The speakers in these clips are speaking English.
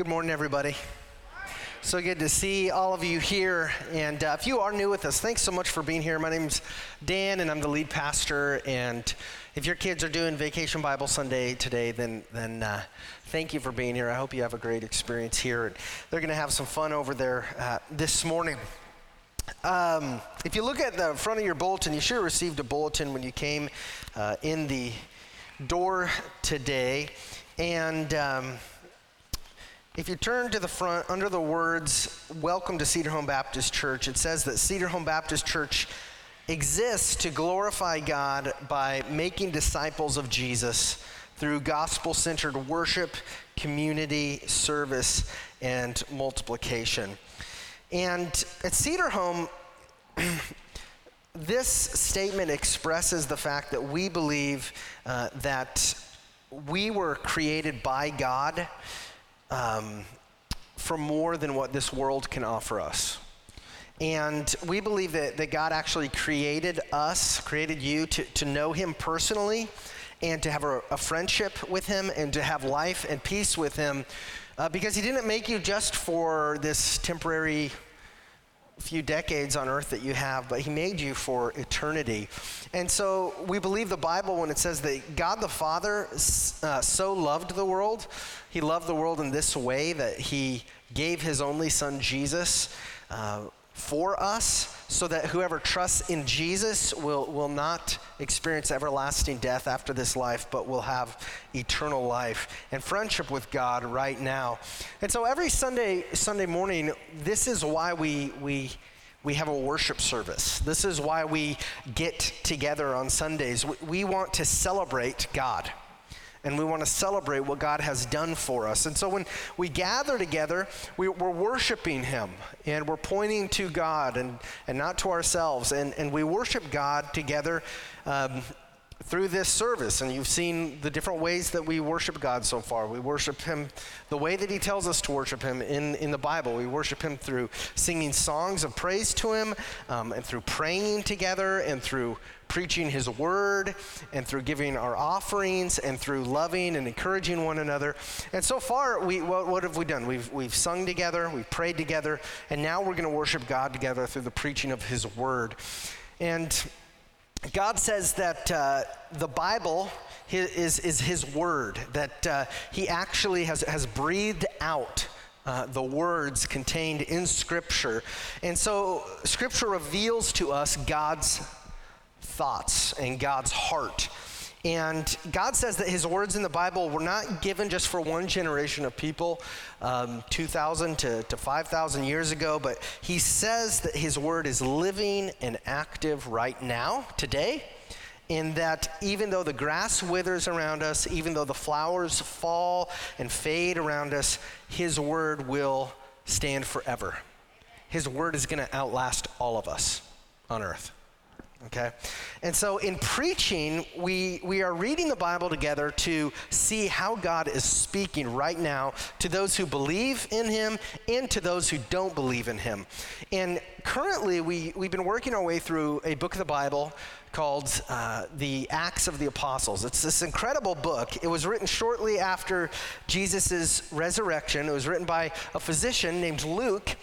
Good morning, everybody. So good to see all of you here. And uh, if you are new with us, thanks so much for being here. My name's Dan, and I'm the lead pastor. And if your kids are doing Vacation Bible Sunday today, then then uh, thank you for being here. I hope you have a great experience here. And they're going to have some fun over there uh, this morning. Um, if you look at the front of your bulletin, you should have received a bulletin when you came uh, in the door today. And um, if you turn to the front, under the words, Welcome to Cedar Home Baptist Church, it says that Cedar Home Baptist Church exists to glorify God by making disciples of Jesus through gospel centered worship, community, service, and multiplication. And at Cedar Home, this statement expresses the fact that we believe uh, that we were created by God um, for more than what this world can offer us. And we believe that, that God actually created us, created you to, to know Him personally and to have a, a friendship with Him and to have life and peace with Him uh, because He didn't make you just for this temporary few decades on earth that you have, but He made you for eternity. And so we believe the Bible when it says that God the Father uh, so loved the world. He loved the world in this way that He gave His only Son, Jesus, uh, for us so that whoever trusts in Jesus will, will not experience everlasting death after this life, but will have eternal life and friendship with God right now. And so every Sunday, Sunday morning, this is why we, we, we have a worship service. This is why we get together on Sundays. We, we want to celebrate God and we want to celebrate what God has done for us. And so when we gather together, we, are worshiping Him and we're pointing to God and, and not to ourselves. And, and we worship God together. Um, through this service, and you've seen the different ways that we worship God so far. We worship Him the way that He tells us to worship Him in, in the Bible. We worship Him through singing songs of praise to Him, um, and through praying together, and through preaching His word, and through giving our offerings, and through loving and encouraging one another. And so far, we, what, what have we done? We've, we've sung together, we've prayed together, and now we're going to worship God together through the preaching of His word. And God says that uh, the Bible is, is His Word, that uh, He actually has, has breathed out uh, the words contained in Scripture. And so, Scripture reveals to us God's thoughts and God's heart. And God says that his words in the Bible were not given just for one generation of people, um, 2,000 to, to 5,000 years ago, but he says that his word is living and active right now, today. In that even though the grass withers around us, even though the flowers fall and fade around us, his word will stand forever. His word is going to outlast all of us on earth okay? And so in preaching, we, we are reading the Bible together to see how God is speaking right now to those who believe in Him and to those who don't believe in Him. And currently, we, we've been working our way through a book of the Bible called uh, The Acts of the Apostles. It's this incredible book. It was written shortly after Jesus' resurrection. It was written by a physician named Luke.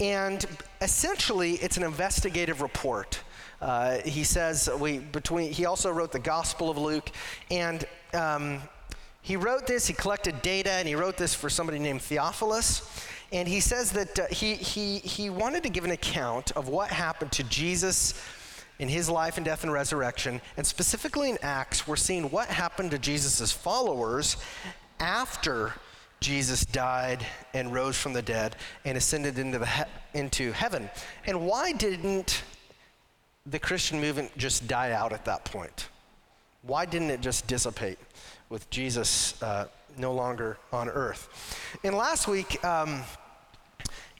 And essentially, it's an investigative report uh, he says we between. He also wrote the Gospel of Luke, and um, he wrote this. He collected data, and he wrote this for somebody named Theophilus. And he says that uh, he, he, he wanted to give an account of what happened to Jesus in his life and death and resurrection. And specifically in Acts, we're seeing what happened to Jesus' followers after Jesus died and rose from the dead and ascended into, the he- into heaven. And why didn't the Christian movement just die out at that point? Why didn't it just dissipate with Jesus uh, no longer on earth? And last week, um,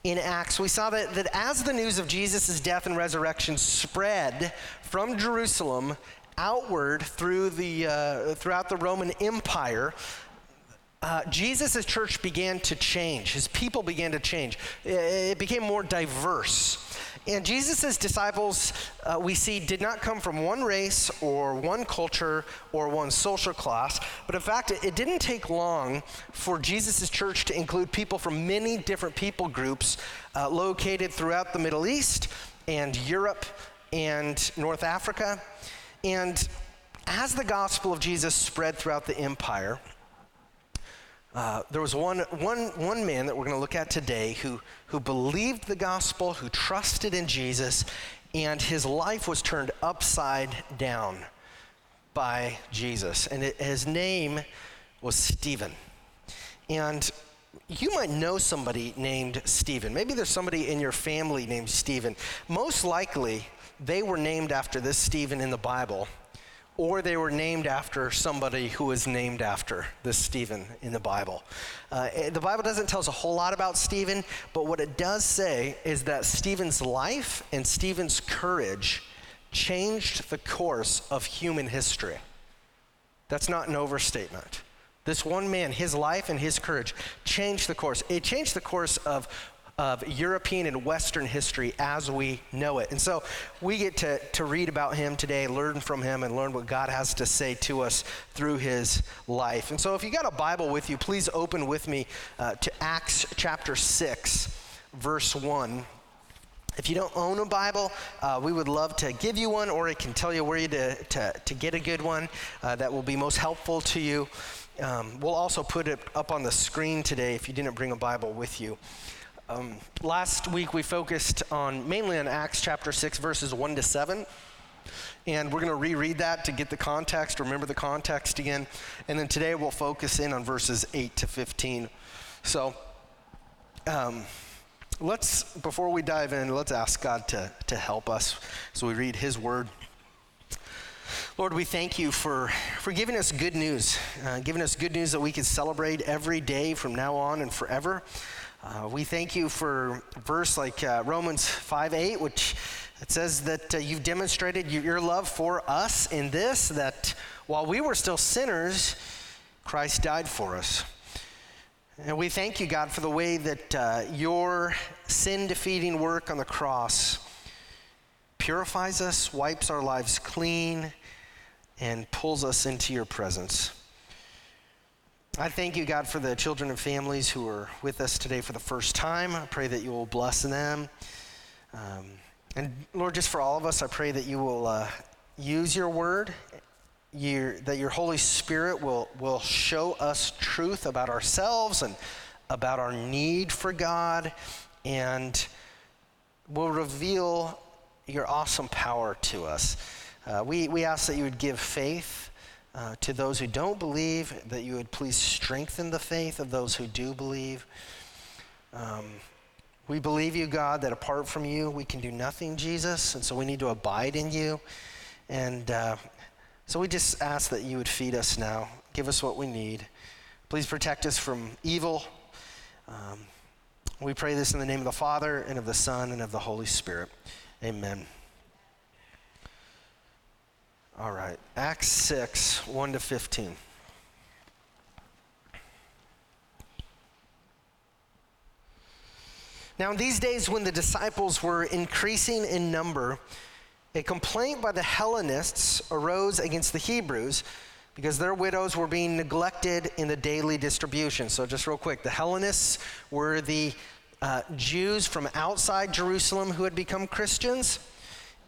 in Acts, we saw that, that as the news of Jesus' death and resurrection spread from Jerusalem outward through the, uh, throughout the Roman Empire, uh, Jesus' church began to change. His people began to change. It became more diverse. And Jesus' disciples, uh, we see, did not come from one race or one culture or one social class. But in fact, it, didn't take long for Jesus' church to include people from many different people groups uh, located throughout the Middle East and Europe and North Africa. And as the gospel of Jesus spread throughout the empire, uh, there was one, one, one man that we're going to look at today who, who believed the gospel, who trusted in Jesus, and his life was turned upside down by Jesus. And it, his name was Stephen. And you might know somebody named Stephen. Maybe there's somebody in your family named Stephen. Most likely, they were named after this Stephen in the Bible or they were named after somebody who was named after this Stephen in the Bible. Uh, eh, the Bible doesn't tell us a whole lot about Stephen, but what it does say is that Stephen's life and Stephen's courage changed the course of human history. That's not an overstatement. This one man, his life and his courage changed the course. It changed the course of of European and Western history as we know it. And so we get to, to read about him today, learn from him, and learn what God has to say to us through his life. And so if you got a Bible with you, please open with me uh, to Acts chapter 6, verse 1. If you don't own a Bible, uh, we would love to give you one, or it can tell you where you to, to, to get a good one uh, that will be most helpful to you. Um, we'll also put it up on the screen today if you didn't bring a Bible with you. Um, last week we focused on mainly on Acts chapter 6, verses 1 to 7. And we're going to reread that to get the context, remember the context again. And then today we'll focus in on verses 8 to 15. So um, let's, before we dive in, let's ask God to, to help us as we read His word. Lord, we thank you for, for giving us good news, uh, giving us good news that we can celebrate every day from now on and forever. Uh, we thank you for verse like uh, Romans 5 8, which it says that uh, you've demonstrated your love for us in this, that while we were still sinners, Christ died for us. And we thank you, God, for the way that uh, your sin defeating work on the cross purifies us, wipes our lives clean, and pulls us into your presence. I thank you, God, for the children and families who are with us today for the first time. I pray that you will bless them. Um, and Lord, just for all of us, I pray that you will uh, use your word, your, that your Holy Spirit will, will show us truth about ourselves and about our need for God, and will reveal your awesome power to us. Uh, we, we ask that you would give faith uh, to those who don't believe, that you would please strengthen the faith of those who do believe. Um, we believe you, God, that apart from you, we can do nothing, Jesus, and so we need to abide in you. And uh, so we just ask that you would feed us now, give us what we need. Please protect us from evil. Um, we pray this in the name of the Father, and of the Son, and of the Holy Spirit. Amen. All right, Acts 6, 1 to 15. Now, in these days when the disciples were increasing in number, a complaint by the Hellenists arose against the Hebrews because their widows were being neglected in the daily distribution. So, just real quick, the Hellenists were the uh, Jews from outside Jerusalem who had become Christians.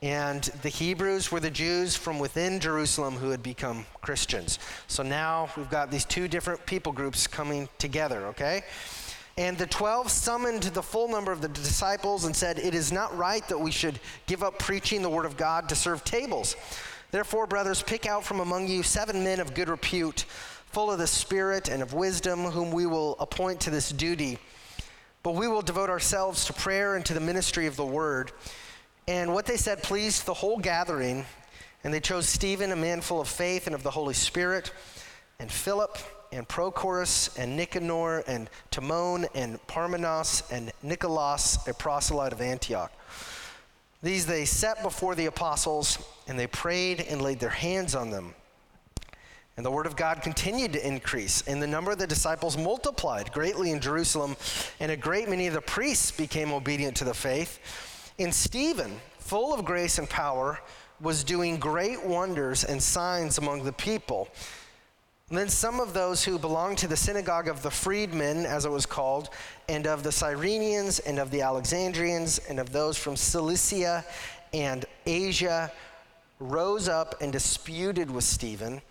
And the Hebrews were the Jews from within Jerusalem who had become Christians. So now we've got these two different people groups coming together, okay? And the 12 summoned the full number of the disciples and said, It is not right that we should give up preaching the word of God to serve tables. Therefore, brothers, pick out from among you seven men of good repute, full of the Spirit and of wisdom, whom we will appoint to this duty. But we will devote ourselves to prayer and to the ministry of the word. And what they said pleased the whole gathering. And they chose Stephen, a man full of faith and of the Holy Spirit, and Philip, and Prochorus, and Nicanor, and Timon, and Parmenas, and Nicholas, a proselyte of Antioch. These they set before the apostles, and they prayed and laid their hands on them. And the word of God continued to increase, and the number of the disciples multiplied greatly in Jerusalem, and a great many of the priests became obedient to the faith. And Stephen, full of grace and power, was doing great wonders and signs among the people. And then some of those who belonged to the synagogue of the freedmen, as it was called, and of the Cyrenians, and of the Alexandrians, and of those from Cilicia and Asia, rose up and disputed with Stephen,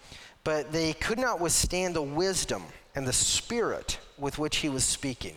but they could not withstand the wisdom and the spirit with which he was speaking.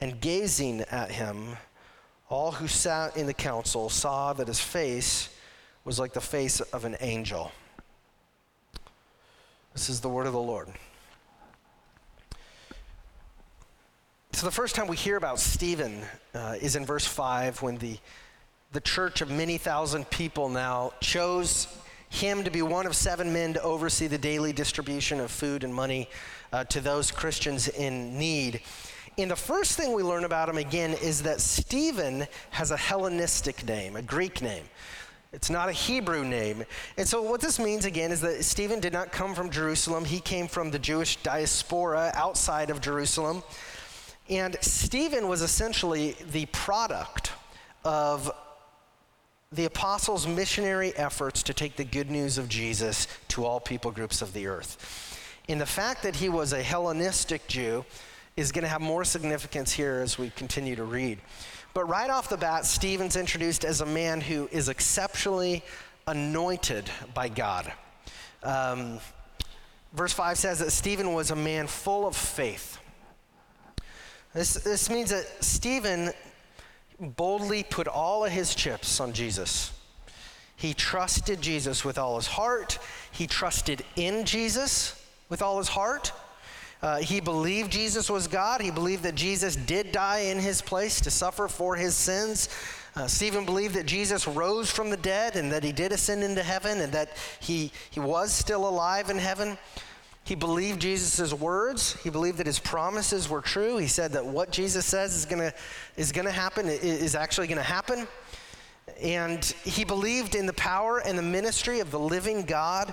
And gazing at him, all who sat in the council saw that his face was like the face of an angel. This is the word of the Lord. So, the first time we hear about Stephen uh, is in verse 5 when the, the church of many thousand people now chose him to be one of seven men to oversee the daily distribution of food and money uh, to those Christians in need. And the first thing we learn about him again is that Stephen has a Hellenistic name, a Greek name. It's not a Hebrew name. And so, what this means again is that Stephen did not come from Jerusalem. He came from the Jewish diaspora outside of Jerusalem. And Stephen was essentially the product of the apostles' missionary efforts to take the good news of Jesus to all people groups of the earth. And the fact that he was a Hellenistic Jew is going to have more significance here as we continue to read. But right off the bat, Stephen's introduced as a man who is exceptionally anointed by God. Um, verse 5 says that Stephen was a man full of faith. This, this means that Stephen boldly put all of his chips on Jesus. He trusted Jesus with all his heart. He trusted in Jesus with all his heart. Uh, he believed Jesus was God. He believed that Jesus did die in his place to suffer for his sins. Uh, Stephen believed that Jesus rose from the dead and that he did ascend into heaven and that he, he was still alive in heaven. He believed Jesus' words. He believed that his promises were true. He said that what Jesus says is going to is gonna happen is actually going to happen. And he believed in the power and the ministry of the living God.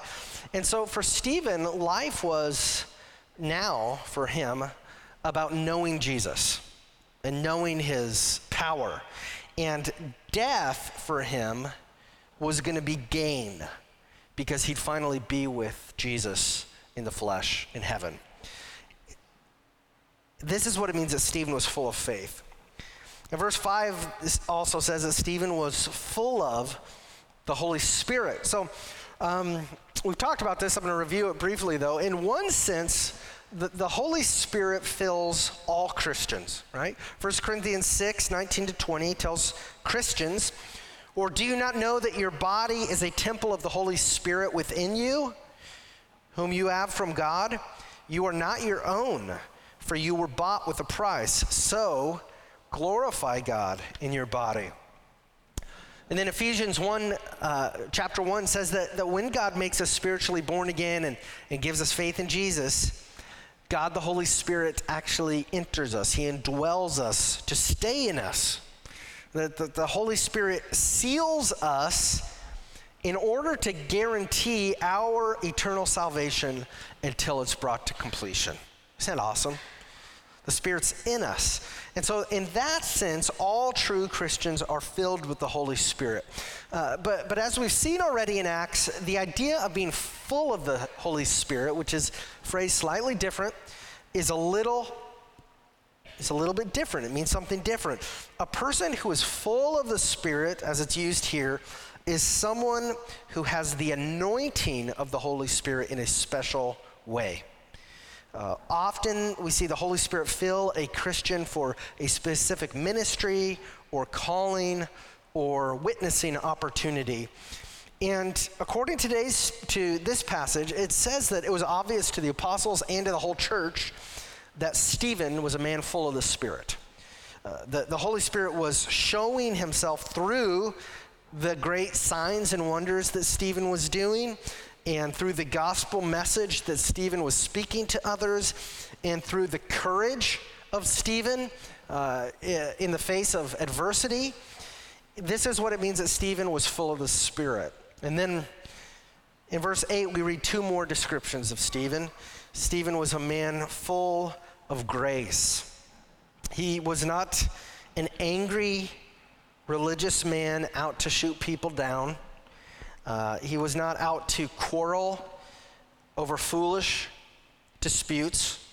And so for Stephen, life was now for him about knowing Jesus and knowing his power. And death for him was going to be gain because he'd finally be with Jesus in the flesh in heaven. This is what it means that Stephen was full of faith. And verse 5 also says that Stephen was full of the Holy Spirit. So um, we've talked about this. I'm going to review it briefly, though. In one sense, the, the Holy Spirit fills all Christians, right? 1 Corinthians 6 19 to 20 tells Christians, Or do you not know that your body is a temple of the Holy Spirit within you? whom you have from God, you are not your own, for you were bought with a price. So glorify God in your body. And then Ephesians 1, uh, chapter 1 says that, that when God makes us spiritually born again and, and gives us faith in Jesus, God the Holy Spirit actually enters us. He indwells us to stay in us. That the, the Holy Spirit seals us in order to guarantee our eternal salvation until it's brought to completion. Isn't that awesome? The Spirit's in us. And so, in that sense, all true Christians are filled with the Holy Spirit. Uh, but, but as we've seen already in Acts, the idea of being full of the Holy Spirit, which is phrased slightly different, is a little it's a little bit different. It means something different. A person who is full of the Spirit, as it's used here, is someone who has the anointing of the Holy Spirit in a special way. Uh, often we see the Holy Spirit fill a Christian for a specific ministry or calling or witnessing opportunity. And according to, today's, to this passage, it says that it was obvious to the apostles and to the whole church that Stephen was a man full of the Spirit. Uh, the, the Holy Spirit was showing himself through the great signs and wonders that Stephen was doing, and through the gospel message that Stephen was speaking to others, and through the courage of Stephen uh, in the face of adversity. This is what it means that Stephen was full of the Spirit. And then in verse 8, we read two more descriptions of Stephen. Stephen was a man full of grace. He was not an angry religious man out to shoot people down. Uh, he was not out to quarrel over foolish disputes.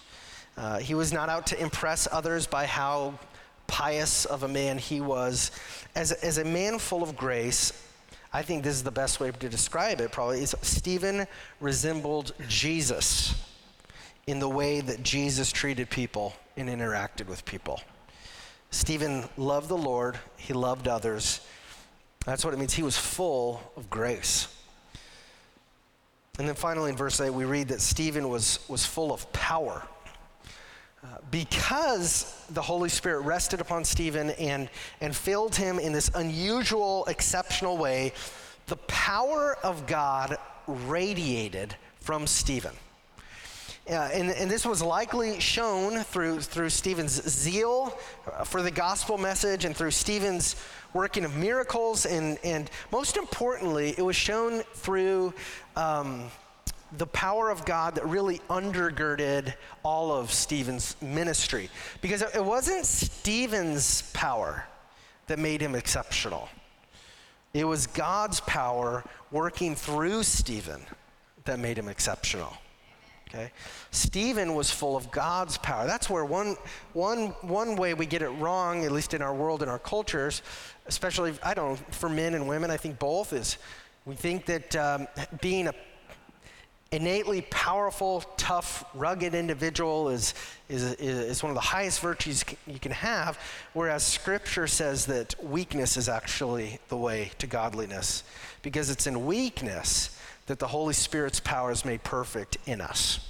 Uh, he was not out to impress others by how pious of a man he was. As, as a man full of grace, I think this is the best way to describe it probably, is Stephen resembled Jesus in the way that Jesus treated people and interacted with people. Stephen loved the Lord, he loved others. That's what it means. He was full of grace. And then finally in verse 8, we read that Stephen was, was full of power. Uh, because the Holy Spirit rested upon Stephen and, and filled him in this unusual, exceptional way, the power of God radiated from Stephen. Uh, and, and, this was likely shown through, through Stephen's zeal for the gospel message and through Stephen's working of miracles. And, and most importantly, it was shown through um, the power of God that really undergirded all of Stephen's ministry. Because it wasn't Stephen's power that made him exceptional, it was God's power working through Stephen that made him exceptional. Okay? Stephen was full of God's power. That's where one, one, one way we get it wrong, at least in our world and our cultures, especially, I don't know, for men and women, I think both, is we think that um, being a innately powerful, tough, rugged individual is, is, is one of the highest virtues you can have, whereas Scripture says that weakness is actually the way to godliness, because it's in weakness that the Holy Spirit's power is made perfect in us.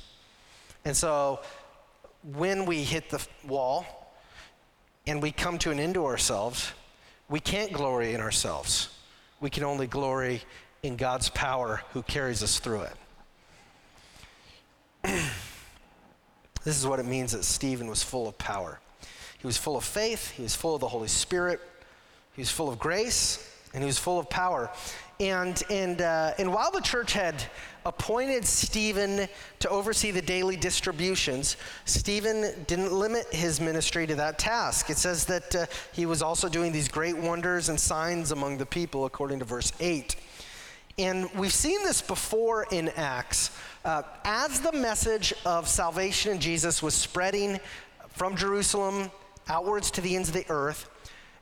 And so when we hit the wall and we come to an end to ourselves, we can't glory in ourselves. We can only glory in God's power who carries us through it. this is what it means that Stephen was full of power. He was full of faith, he was full of the Holy Spirit, he was full of grace, and he was full of power. And, and, uh, and while the church had appointed Stephen to oversee the daily distributions, Stephen didn't limit his ministry to that task. It says that uh, he was also doing these great wonders and signs among the people, according to verse 8. And we've seen this before in Acts. Uh, as the message of salvation in Jesus was spreading from Jerusalem outwards to the ends of the earth,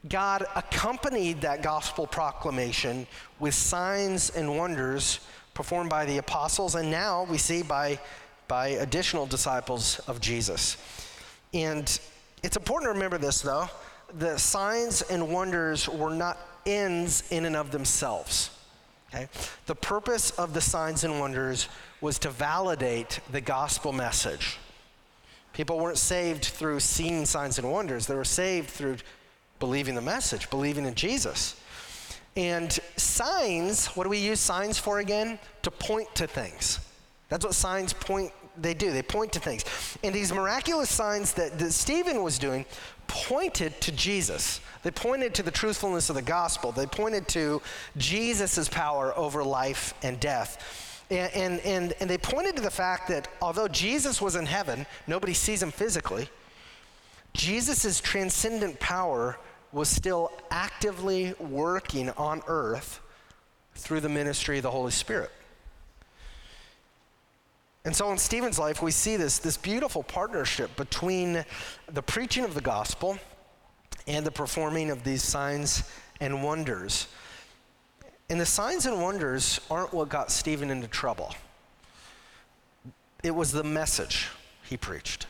God accompanied that gospel proclamation with signs and wonders performed by the apostles, and now we see by, by additional disciples of Jesus. And it's important to remember this, though. The signs and wonders were not ends in and of themselves. Okay? The purpose of the signs and wonders was to validate the gospel message. People weren't saved through seeing signs and wonders, they were saved through believing the message, believing in Jesus. And signs, what do we use signs for again? To point to things. That's what signs point, they do, they point to things. And these miraculous signs that, that Stephen was doing pointed to Jesus. They pointed to the truthfulness of the gospel. They pointed to Jesus' power over life and death. And, and, and, and, they pointed to the fact that although Jesus was in heaven, nobody sees him physically, Jesus' transcendent power was still actively working on earth through the ministry of the Holy Spirit. And so in Stephen's life, we see this, this beautiful partnership between the preaching of the gospel and the performing of these signs and wonders. And the signs and wonders aren't what got Stephen into trouble, it was the message he preached.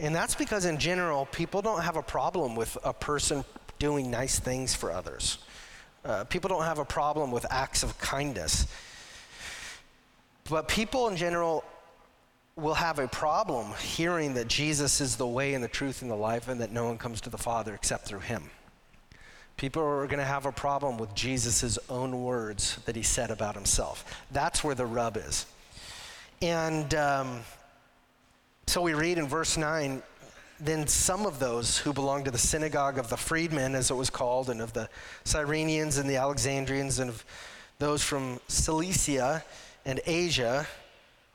And that's because, in general, people don't have a problem with a person doing nice things for others. Uh, people don't have a problem with acts of kindness. But people in general will have a problem hearing that Jesus is the way and the truth and the life and that no one comes to the Father except through him. People are going to have a problem with Jesus' own words that he said about himself. That's where the rub is. And um, so we read in verse 9 then some of those who belonged to the synagogue of the freedmen, as it was called, and of the Cyrenians and the Alexandrians, and of those from Cilicia and Asia,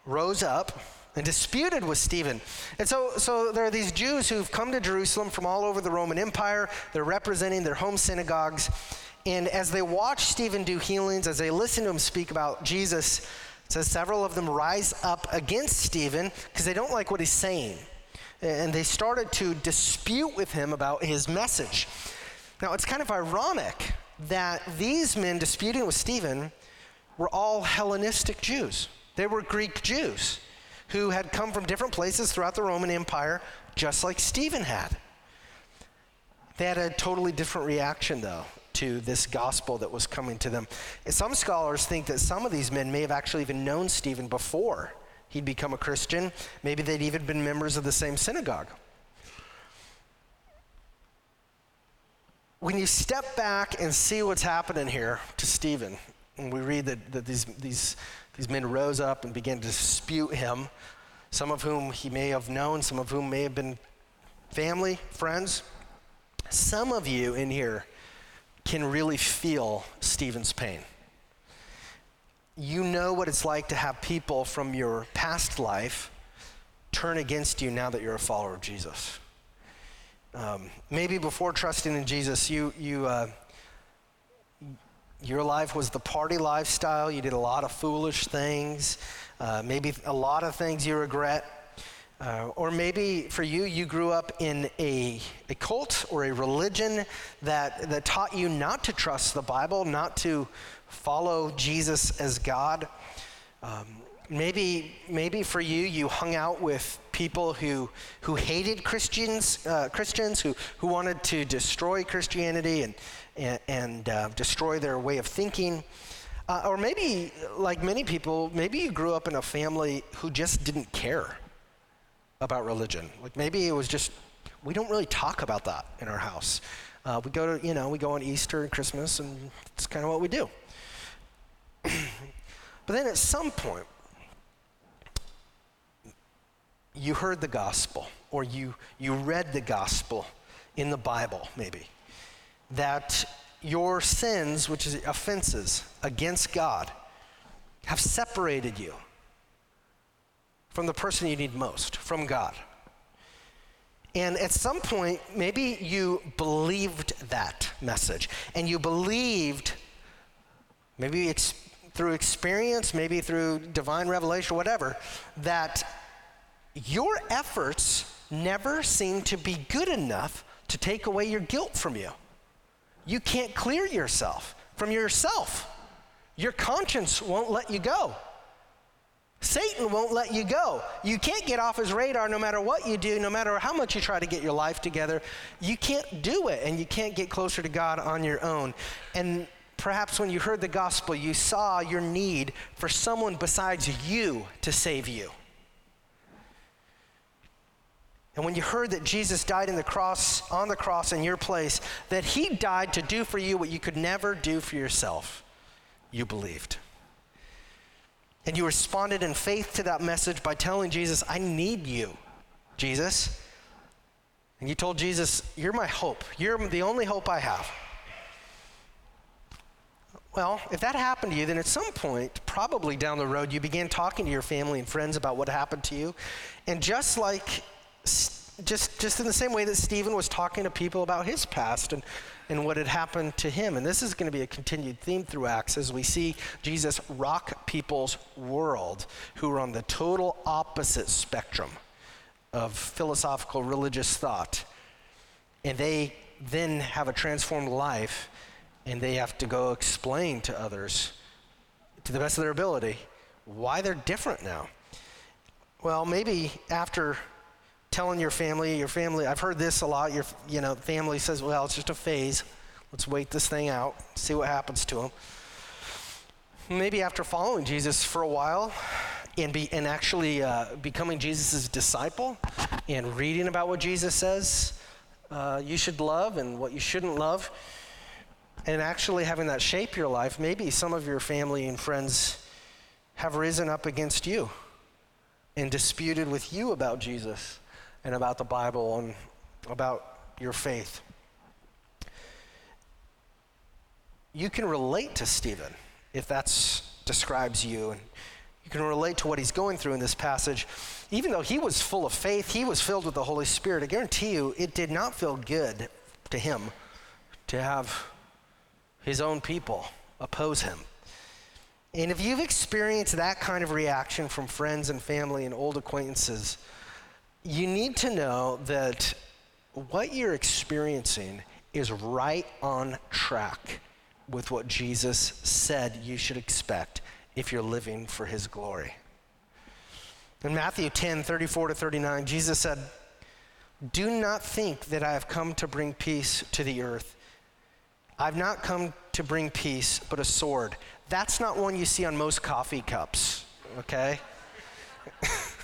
rose up and disputed with Stephen. And so, so there are these Jews who've come to Jerusalem from all over the Roman Empire. They're representing their home synagogues. And as they watch Stephen do healings, as they listen to him speak about Jesus, says several of them rise up against Stephen because they don't like what he's saying. And they started to dispute with him about his message. Now, it's kind of ironic that these men disputing with Stephen were all Hellenistic Jews. They were Greek Jews who had come from different places throughout the Roman Empire, just like Stephen had. They had a totally different reaction, though, to this gospel that was coming to them. Some scholars think that some of these men may have actually even known Stephen before he'd become a Christian. Maybe they'd even been members of the same synagogue. When you step back and see what's happening here to Stephen, and we read that, that these, these these men rose up and began to dispute him, some of whom he may have known, some of whom may have been family, friends. Some of you in here can really feel Stephen's pain. You know what it's like to have people from your past life turn against you now that you're a follower of Jesus. Um, maybe before trusting in Jesus, you, you, uh, your life was the party lifestyle. You did a lot of foolish things, uh, maybe a lot of things you regret. Uh, or maybe for you, you grew up in a, a cult or a religion that, that taught you not to trust the Bible, not to follow Jesus as God. Um, maybe, maybe for you, you hung out with people who, who hated Christians, uh, Christians who, who wanted to destroy Christianity and, and, and uh, destroy their way of thinking. Uh, or maybe, like many people, maybe you grew up in a family who just didn't care about religion. Like maybe it was just, we don't really talk about that in our house. Uh, we go to, you know, we go on Easter and Christmas, and it's kind of what we do. but then at some point, you heard the gospel, or you, you read the gospel in the Bible, maybe that your sins, which is offenses against God, have separated you from the person you need most, from God. And at some point, maybe you believed that message. And you believed, maybe it's through experience, maybe through divine revelation, whatever, that your efforts never seem to be good enough to take away your guilt from you. You can't clear yourself from yourself. Your conscience won't let you go. Satan won't let you go. You can't get off his radar no matter what you do, no matter how much you try to get your life together. You can't do it, and you can't get closer to God on your own. And perhaps when you heard the gospel, you saw your need for someone besides you to save you. And when you heard that Jesus died in the cross, on the cross in your place, that he died to do for you what you could never do for yourself, you believed. And you responded in faith to that message by telling Jesus, I need you, Jesus. And you told Jesus, You're my hope. You're the only hope I have. Well, if that happened to you, then at some point, probably down the road, you began talking to your family and friends about what happened to you. And just like just, just in the same way that Stephen was talking to people about his past and, and what had happened to him. And this is going to be a continued theme through Acts as we see Jesus rock people's world who are on the total opposite spectrum of philosophical religious thought. And they then have a transformed life and they have to go explain to others, to the best of their ability, why they're different now. Well, maybe after telling your family, your family, I've heard this a lot, your you know, family says, well, it's just a phase. Let's wait this thing out, see what happens to him. Maybe after following Jesus for a while and, be, and actually uh, becoming Jesus' disciple and reading about what Jesus says uh, you should love and what you shouldn't love, and actually having that shape your life, maybe some of your family and friends have risen up against you and disputed with you about Jesus and about the Bible and about your faith. You can relate to Stephen if that describes you. And you can relate to what he's going through in this passage. Even though he was full of faith, he was filled with the Holy Spirit. I guarantee you, it did not feel good to him to have his own people oppose him. And if you've experienced that kind of reaction from friends and family and old acquaintances, you need to know that what you're experiencing is right on track with what Jesus said you should expect if you're living for his glory. In Matthew 10 34 to 39, Jesus said, Do not think that I have come to bring peace to the earth. I've not come to bring peace, but a sword. That's not one you see on most coffee cups, okay?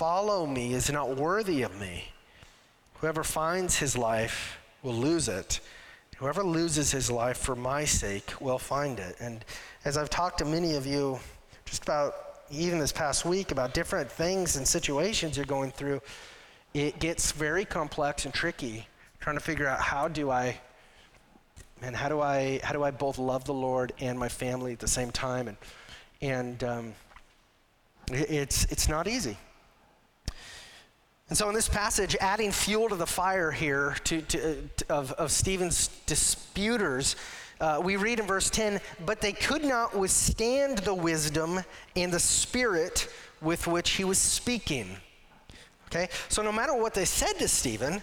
follow me is not worthy of me. Whoever finds his life will lose it. Whoever loses his life for my sake will find it. And as I've talked to many of you just about even this past week about different things and situations you're going through, it gets very complex and tricky trying to figure out how do I and how do I how do I both love the Lord and my family at the same time and and um, it's it's not easy. And so, in this passage, adding fuel to the fire here to, to, to of, of Stephen's disputers, uh, we read in verse 10 But they could not withstand the wisdom and the spirit with which he was speaking. Okay? So, no matter what they said to Stephen,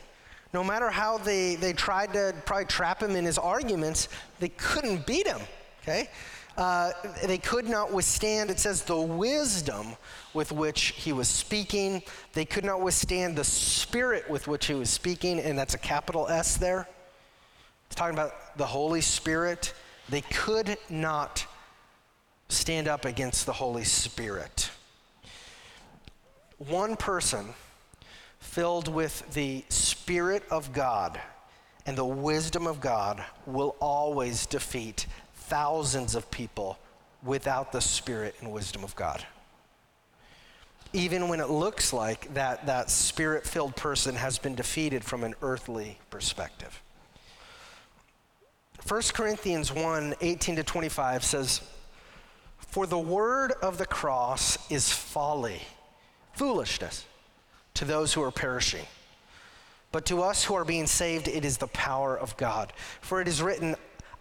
no matter how they, they tried to probably trap him in his arguments, they couldn't beat him. Okay? Uh, they could not withstand, it says, the wisdom with which he was speaking. They could not withstand the spirit with which he was speaking, and that's a capital S there. It's talking about the Holy Spirit. They could not stand up against the Holy Spirit. One person filled with the Spirit of God and the wisdom of God will always defeat thousands of people without the spirit and wisdom of God. Even when it looks like that, that spirit filled person has been defeated from an earthly perspective. 1 Corinthians 1 18 to 25 says, For the word of the cross is folly, foolishness to those who are perishing. But to us who are being saved, it is the power of God. For it is written,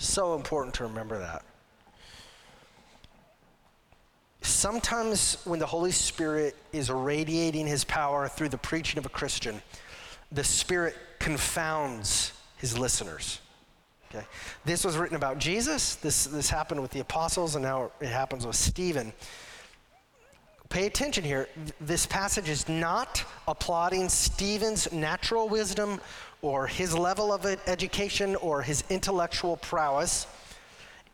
So important to remember that. Sometimes when the Holy Spirit is irradiating his power through the preaching of a Christian, the Spirit confounds his listeners. Okay? This was written about Jesus. This, this happened with the apostles, and now it happens with Stephen. Pay attention here. This passage is not applauding Stephen's natural wisdom or his level of education or his intellectual prowess.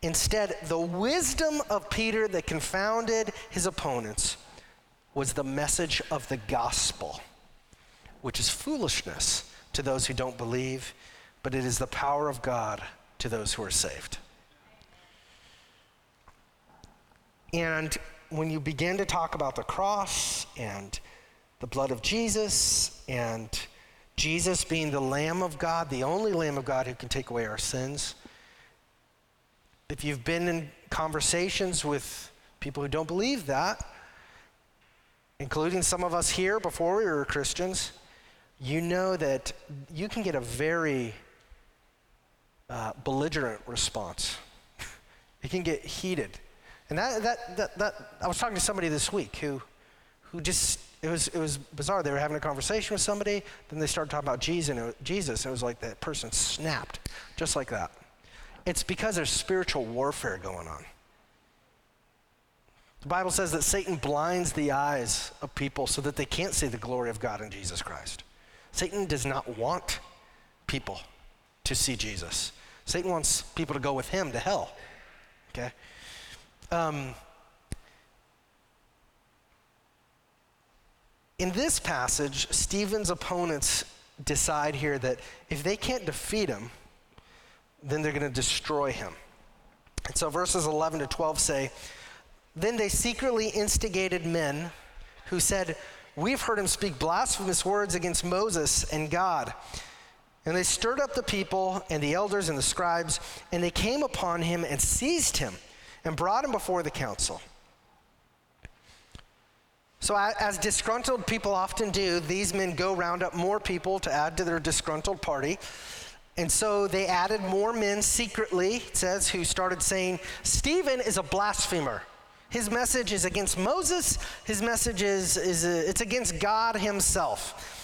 Instead, the wisdom of Peter that confounded his opponents was the message of the gospel, which is foolishness to those who don't believe, but it is the power of God to those who are saved. And when you begin to talk about the cross and the blood of Jesus and Jesus being the Lamb of God, the only Lamb of God who can take away our sins, if you've been in conversations with people who don't believe that, including some of us here before we were Christians, you know that you can get a very uh, belligerent response. it can get heated. And that, that, that, that, I was talking to somebody this week who, who just, it was, it was bizarre. They were having a conversation with somebody, then they started talking about Jesus, Jesus. It was like that person snapped, just like that. It's because there's spiritual warfare going on. The Bible says that Satan blinds the eyes of people so that they can't see the glory of God in Jesus Christ. Satan does not want people to see Jesus. Satan wants people to go with him to hell. Okay? Um, in this passage, Stephen's opponents decide here that if they can't defeat him, then they're going to destroy him. And so verses 11 to 12 say, Then they secretly instigated men who said, We've heard him speak blasphemous words against Moses and God. And they stirred up the people and the elders and the scribes, and they came upon him and seized him and brought him before the council. So, as disgruntled people often do, these men go round up more people to add to their disgruntled party. And so they added more men secretly, it says, who started saying, Stephen is a blasphemer. His message is against Moses. His message is, is a, it's against God himself.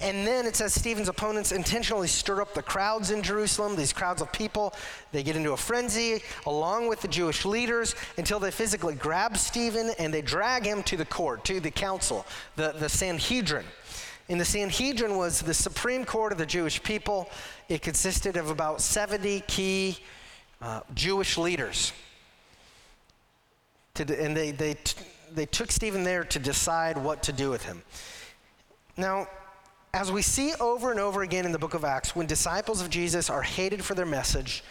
And then it says Stephen's opponents intentionally stir up the crowds in Jerusalem, these crowds of people. They get into a frenzy along with the Jewish leaders until they physically grab Stephen and they drag him to the court, to the council, the, the Sanhedrin. And the Sanhedrin was the supreme court of the Jewish people. It consisted of about 70 key uh, Jewish leaders. To, and they, they, they took Stephen there to decide what to do with him. Now, as we see over and over again in the book of Acts, when disciples of Jesus are hated for their message,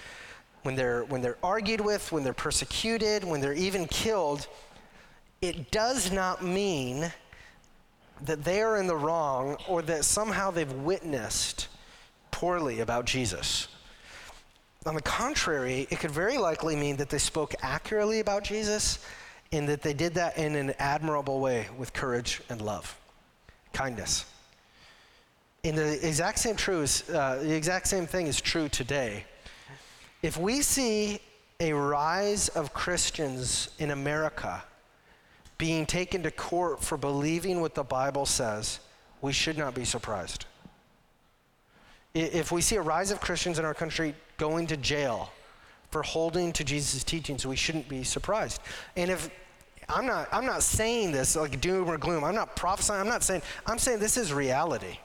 when they're, when they're argued with, when they're persecuted, when they're even killed, it does not mean that they are in the wrong or that somehow they've witnessed poorly about Jesus. On the contrary, it could very likely mean that they spoke accurately about Jesus and that they did that in an admirable way with courage and love, kindness. And the exact same truth, uh, the exact same thing is true today. If we see a rise of Christians in America being taken to court for believing what the Bible says, we should not be surprised. If we see a rise of Christians in our country going to jail for holding to Jesus' teachings, we shouldn't be surprised. And if I'm not, I'm not saying this like doom or gloom, I'm not prophesying, I'm not saying, I'm saying this is reality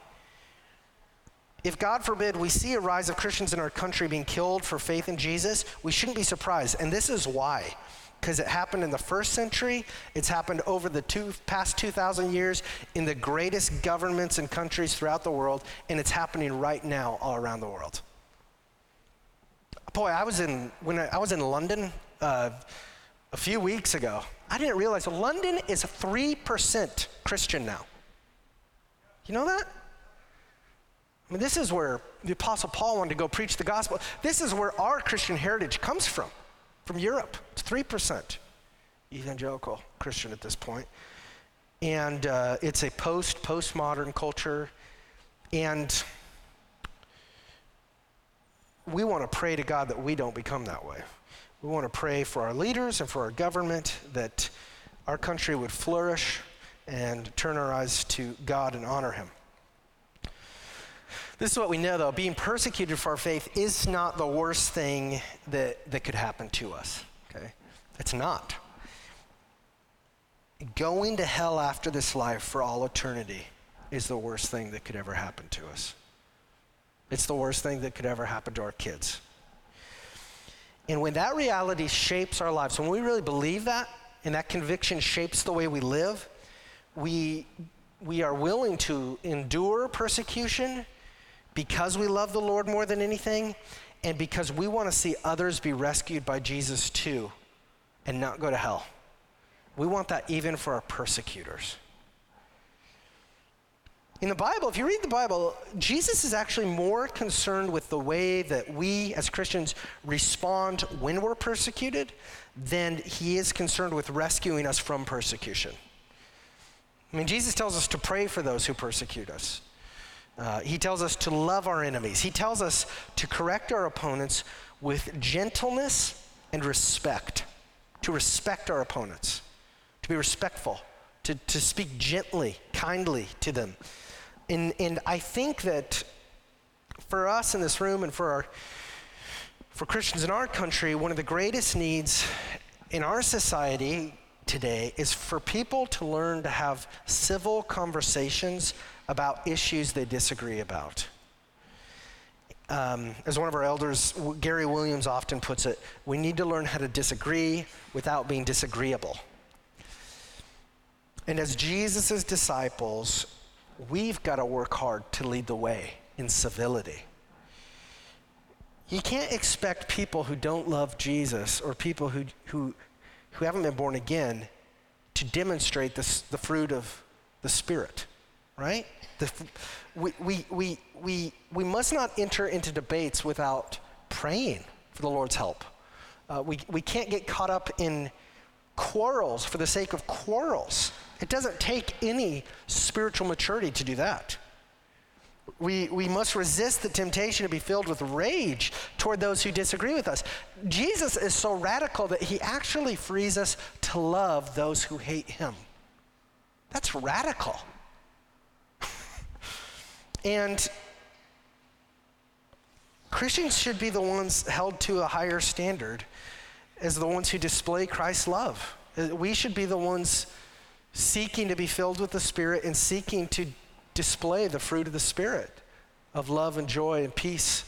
if God forbid we see a rise of Christians in our country being killed for faith in Jesus, we shouldn't be surprised. And this is why. Because it happened in the first century, it's happened over the two, past 2,000 years in the greatest governments and countries throughout the world, and it's happening right now all around the world. Boy, I was in, when I, I was in London uh, a few weeks ago. I didn't realize London is 3% Christian now. You know that? I mean, this is where the Apostle Paul wanted to go preach the gospel. This is where our Christian heritage comes from, from Europe. It's 3% evangelical Christian at this point. And uh, it's a post postmodern culture. And we want to pray to God that we don't become that way. We want to pray for our leaders and for our government that our country would flourish and turn our eyes to God and honor Him. This is what we know though being persecuted for our faith is not the worst thing that, that could happen to us. Okay? It's not. Going to hell after this life for all eternity is the worst thing that could ever happen to us. It's the worst thing that could ever happen to our kids. And when that reality shapes our lives, when we really believe that, and that conviction shapes the way we live, we, we are willing to endure persecution because we love the Lord more than anything, and because we want to see others be rescued by Jesus too and not go to hell. We want that even for our persecutors. In the Bible, if you read the Bible, Jesus is actually more concerned with the way that we as Christians respond when we're persecuted than he is concerned with rescuing us from persecution. I mean, Jesus tells us to pray for those who persecute us. Uh, he tells us to love our enemies. He tells us to correct our opponents with gentleness and respect, to respect our opponents, to be respectful, to, to speak gently, kindly to them. And, and I think that for us in this room and for, our, for Christians in our country, one of the greatest needs in our society today is for people to learn to have civil conversations about issues they disagree about. Um, as one of our elders, Gary Williams, often puts it, we need to learn how to disagree without being disagreeable. And as Jesus' disciples, we've got to work hard to lead the way in civility. You can't expect people who don't love Jesus or people who, who, who haven't been born again to demonstrate this, the fruit of the Spirit, right? The, we, we, we, we, we must not enter into debates without praying for the Lord's help. Uh, we, we can't get caught up in quarrels for the sake of quarrels. It doesn't take any spiritual maturity to do that. We, we must resist the temptation to be filled with rage toward those who disagree with us. Jesus is so radical that he actually frees us to love those who hate him. That's radical. And Christians should be the ones held to a higher standard as the ones who display Christ's love. Uh, we should be the ones seeking to be filled with the Spirit and seeking to display the fruit of the Spirit of love and joy and peace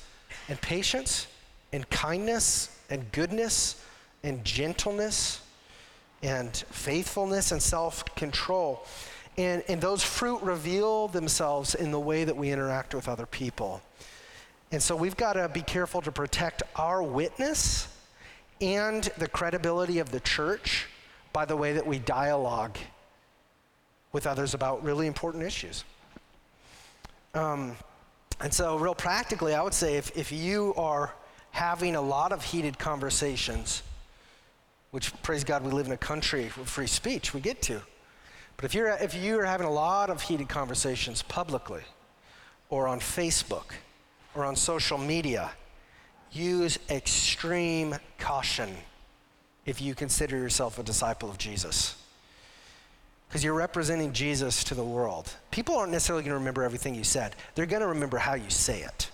and patience and kindness and goodness and gentleness and faithfulness and self control. And, and those fruit reveal themselves in the way that we interact with other people. And so we've got to be careful to protect our witness and the credibility of the church by the way that we dialogue with others about really important issues. Um, and so, real practically, I would say if, if you are having a lot of heated conversations, which praise God, we live in a country with free speech, we get to. But if you're, if you're having a lot of heated conversations publicly, or on Facebook, or on social media, use extreme caution if you consider yourself a disciple of Jesus because you're representing Jesus to the world. People aren't necessarily going to remember everything you said, they're going to remember how you say it.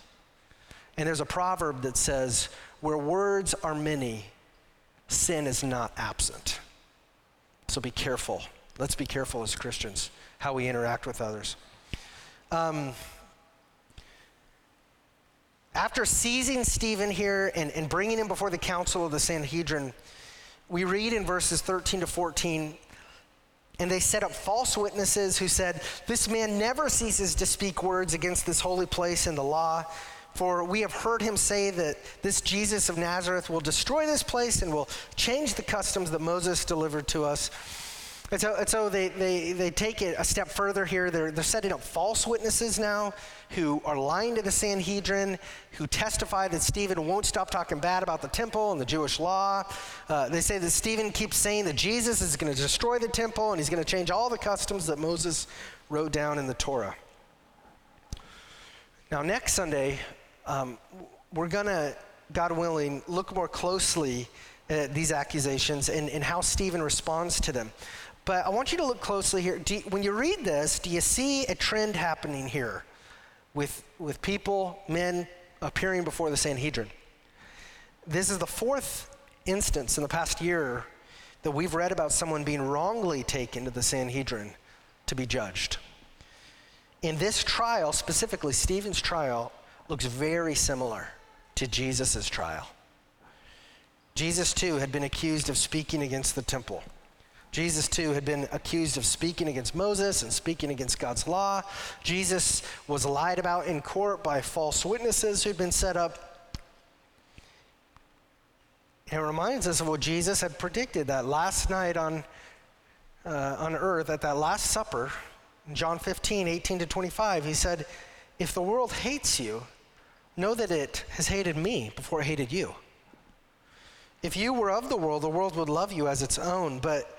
And there's a proverb that says, Where words are many, sin is not absent. So be careful. Let's be careful as Christians how we interact with others. Um, after seizing Stephen here and, and bringing him before the council of the Sanhedrin, we read in verses 13 to 14 and they set up false witnesses who said, This man never ceases to speak words against this holy place and the law. For we have heard him say that this Jesus of Nazareth will destroy this place and will change the customs that Moses delivered to us. And so, and so they, they, they take it a step further here. They're, they're setting up false witnesses now who are lying to the Sanhedrin, who testify that Stephen won't stop talking bad about the temple and the Jewish law. Uh, they say that Stephen keeps saying that Jesus is going to destroy the temple and he's going to change all the customs that Moses wrote down in the Torah. Now, next Sunday, um, we're going to, God willing, look more closely at these accusations and, and how Stephen responds to them. But I want you to look closely here. You, when you read this, do you see a trend happening here? with, with people, men appearing before the Sanhedrin. This is the fourth instance in the past year that we've read about someone being wrongly taken to the Sanhedrin to be judged. In this trial, specifically Stephen's trial, looks very similar to Jesus' trial. Jesus, too, had been accused of speaking against the temple. Jesus, too, had been accused of speaking against Moses and speaking against God's law. Jesus was lied about in court by false witnesses who'd been set up. It reminds us of what Jesus had predicted that last night on, uh, on earth at that Last Supper, in John 15, 18 to 25. He said, If the world hates you, know that it has hated me before it hated you. If you were of the world, the world would love you as its own. But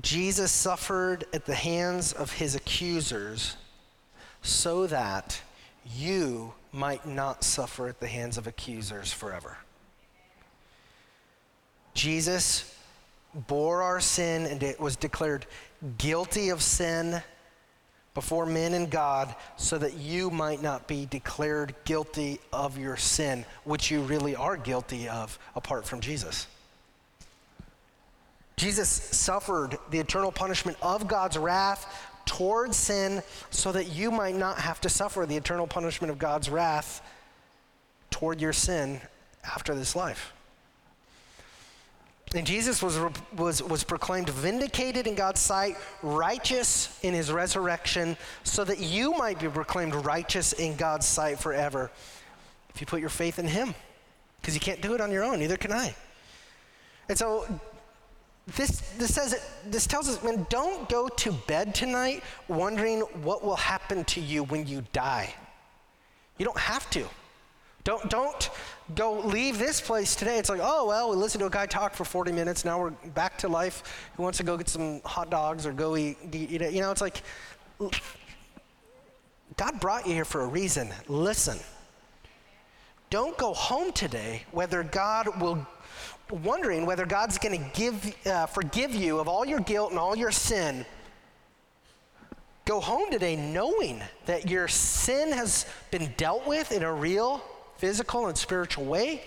Jesus suffered at the hands of his accusers so that you might not suffer at the hands of accusers forever. Jesus bore our sin and it was declared guilty of sin before men and God so that you might not be declared guilty of your sin, which you really are guilty of apart from Jesus. Jesus suffered the eternal punishment of God's wrath towards sin so that you might not have to suffer the eternal punishment of God's wrath toward your sin after this life. And Jesus was, was, was proclaimed vindicated in God's sight, righteous in his resurrection, so that you might be proclaimed righteous in God's sight forever if you put your faith in him. Because you can't do it on your own, neither can I. And so this, this says this tells us, man, don't go to bed tonight wondering what will happen to you when you die. You don't have to. Don't, don't go leave this place today. It's like, oh, well, we listened to a guy talk for 40 minutes. Now we're back to life. Who wants to go get some hot dogs or go eat, eat it? You know, it's like, God brought you here for a reason. Listen. Don't go home today whether God will wondering whether God's going to give, uh, forgive you of all your guilt and all your sin, go home today knowing that your sin has been dealt with in a real physical and spiritual way,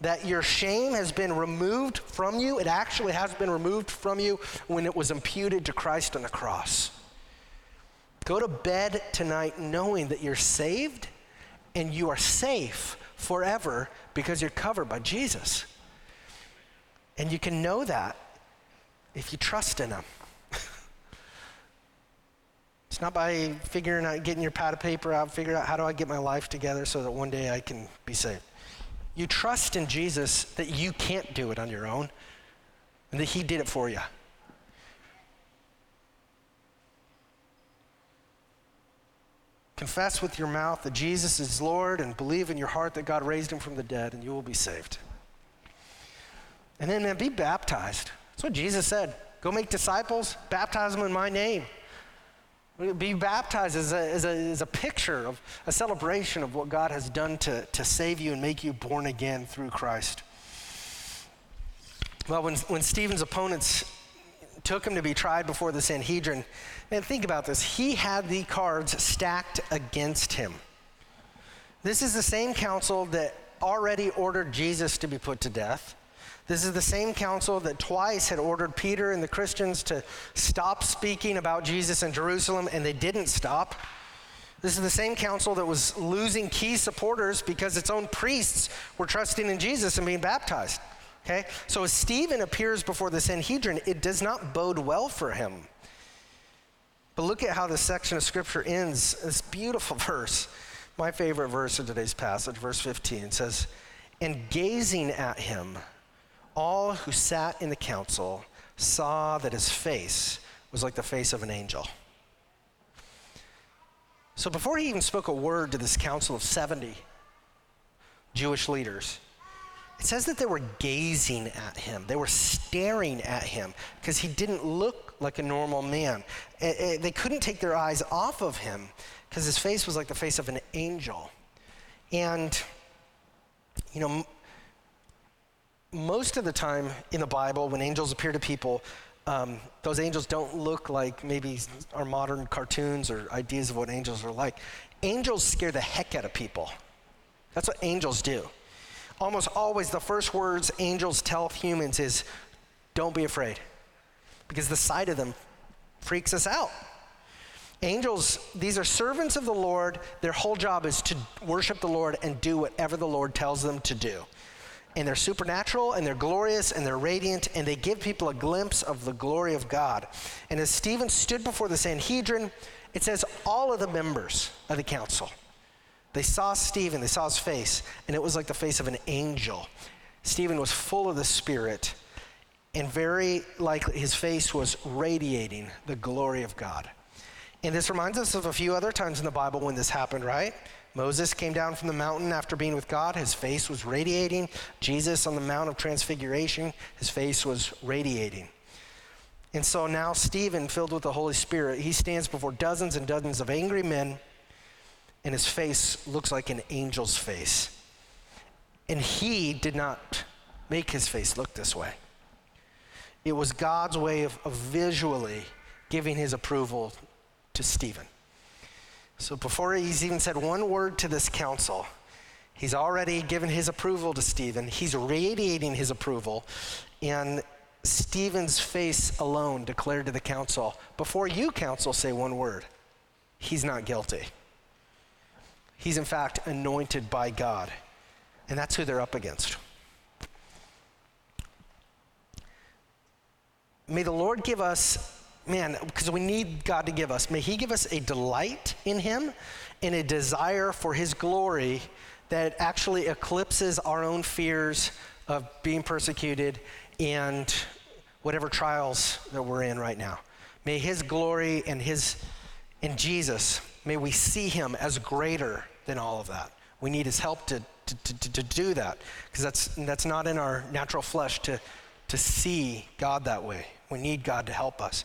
that your shame has been removed from you. It actually has been removed from you when it was imputed to Christ on the cross. Go to bed tonight knowing that you're saved and you are safe forever because you're covered by Jesus. And you can know that if you trust in Him. it's not by figuring out, getting your pad of paper out, figuring out how do I get my life together so that one day I can be saved. You trust in Jesus that you can't do it on your own and that He did it for you. Confess with your mouth that Jesus is Lord and believe in your heart that God raised him from the dead, and you will be saved. And then, man, be baptized. That's what Jesus said. Go make disciples, baptize them in my name. Be baptized as a, as a, as a picture of a celebration of what God has done to, to save you and make you born again through Christ. Well, when, when Stephen's opponents took him to be tried before the Sanhedrin, man, think about this. He had the cards stacked against him. This is the same council that already ordered Jesus to be put to death. This is the same council that twice had ordered Peter and the Christians to stop speaking about Jesus in Jerusalem, and they didn't stop. This is the same council that was losing key supporters because its own priests were trusting in Jesus and being baptized. Okay? So as Stephen appears before the Sanhedrin, it does not bode well for him. But look at how this section of scripture ends. This beautiful verse. My favorite verse of today's passage, verse 15, says, And gazing at him, all who sat in the council saw that his face was like the face of an angel. So before he even spoke a word to this council of 70 Jewish leaders, it says that they were gazing at him. They were staring at him because he didn't look like a normal man. Eh, eh, they couldn't take their eyes off of him because his face was like the face of an angel. And, you know, most of the time in the Bible, when angels appear to people, um, those angels don't look like maybe our modern cartoons or ideas of what angels are like. Angels scare the heck out of people. That's what angels do. Almost always, the first words angels tell humans is, don't be afraid, because the sight of them freaks us out. Angels, these are servants of the Lord. Their whole job is to worship the Lord and do whatever the Lord tells them to do and they're supernatural and they're glorious and they're radiant and they give people a glimpse of the glory of God. And as Stephen stood before the Sanhedrin, it says all of the members of the council, they saw Stephen, they saw his face, and it was like the face of an angel. Stephen was full of the Spirit, and very likely his face was radiating the glory of God. And this reminds us of a few other times in the Bible when this happened, right? Moses came down from the mountain after being with God. His face was radiating. Jesus on the Mount of Transfiguration, his face was radiating. And so now, Stephen, filled with the Holy Spirit, he stands before dozens and dozens of angry men, and his face looks like an angel's face. And he did not make his face look this way. It was God's way of, of visually giving his approval to Stephen. So before he's even said one word to this council, he's already given his approval to Stephen. He's radiating his approval. And Stephen's face alone declared to the council, before you, council, say one word, he's not guilty. He's in fact anointed by God. And that's who they're up against. May the Lord give us man, because we need God to give us, may He give us a delight in Him and a desire for His glory that actually eclipses our own fears of being persecuted and whatever trials that we're in right now. May His glory and His, in Jesus, may we see Him as greater than all of that. We need His help to, to, to, to do that because that's, that's not in our natural flesh to, to see God that way. We need God to help us.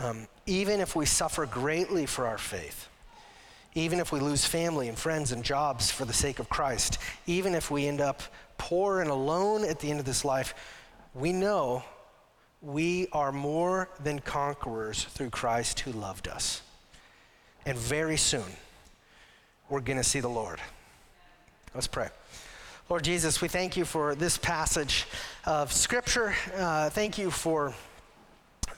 Um, even if we suffer greatly for our faith, even if we lose family and friends and jobs for the sake of Christ, even if we end up poor and alone at the end of this life, we know we are more than conquerors through Christ who loved us. And very soon, we're going to see the Lord. Let's pray. Lord Jesus, we thank you for this passage of Scripture. Uh, thank you for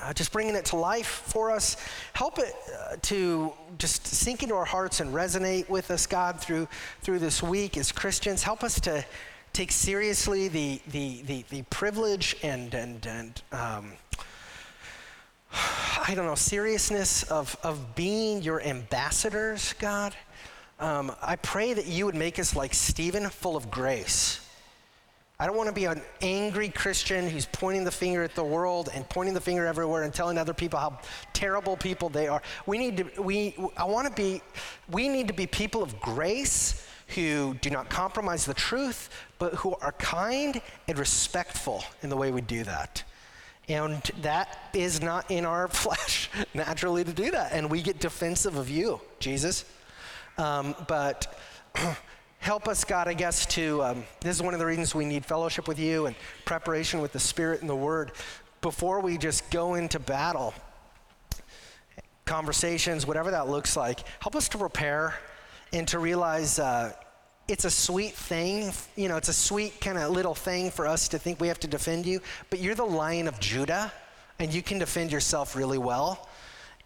uh, just bringing it to life for us. Help it uh, to just sink into our hearts and resonate with us, God, through, through this week as Christians. Help us to take seriously the, the, the, the privilege and, and, and um, I don't know, seriousness of, of being your ambassadors, God. Um, I pray that you would make us like Stephen, full of grace I don't want to be an angry Christian who's pointing the finger at the world and pointing the finger everywhere and telling other people how terrible people they are. We need to, we, I want to be, we need to be people of grace who do not compromise the truth, but who are kind and respectful in the way we do that. And that is not in our flesh naturally to do that. And we get defensive of you, Jesus. Um, but help us, God, I guess, to, um, this is one of the reasons we need fellowship with you and preparation with the Spirit and the Word before we just go into battle. Conversations, whatever that looks like, help us to prepare and to realize uh, it's a sweet thing. You know, it's a sweet kind of little thing for us to think we have to defend you, but you're the lion of Judah and you can defend yourself really well.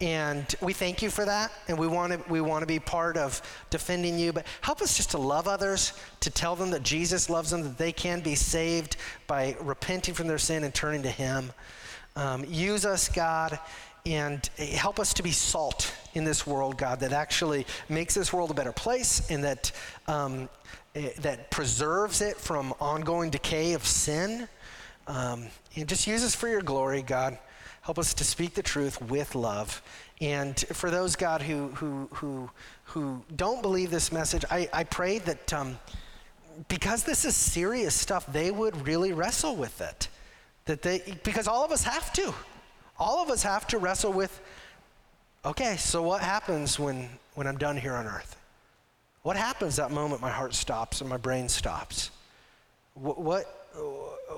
And we thank you for that, and we want to we want to be part of defending you. But help us just to love others, to tell them that Jesus loves them, that they can be saved by repenting from their sin and turning to Him. Um, use us, God, and help us to be salt in this world, God, that actually makes this world a better place and that um, eh, that preserves it from ongoing decay of sin. Um, and just use us for your glory, God. Help us to speak the truth with love. And for those, God, who, who, who, who don't believe this message, I, I pray that um, because this is serious stuff, they would really wrestle with it. That they, because all of us have to. All of us have to wrestle with okay, so what happens when, when I'm done here on earth? What happens that moment my heart stops and my brain stops? What, what,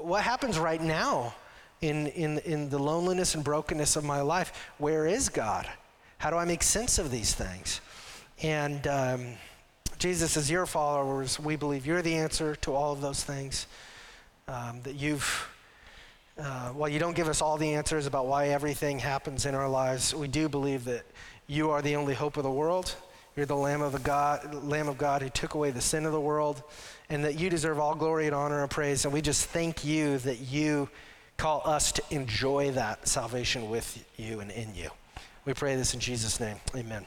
what happens right now in, in, in the loneliness and brokenness of my life. Where is God? How do I make sense of these things? And um, Jesus, as your followers, we believe you're the answer to all of those things. Um, that you've, uh, while you don't give us all the answers about why everything happens in our lives, we do believe that you are the only hope of the world. You're the Lamb of, the God, Lamb of God who took away the sin of the world, and that you deserve all glory and honor and praise. And we just thank you that you call us to enjoy that salvation with you and in you. We pray this in Jesus' name. Amen.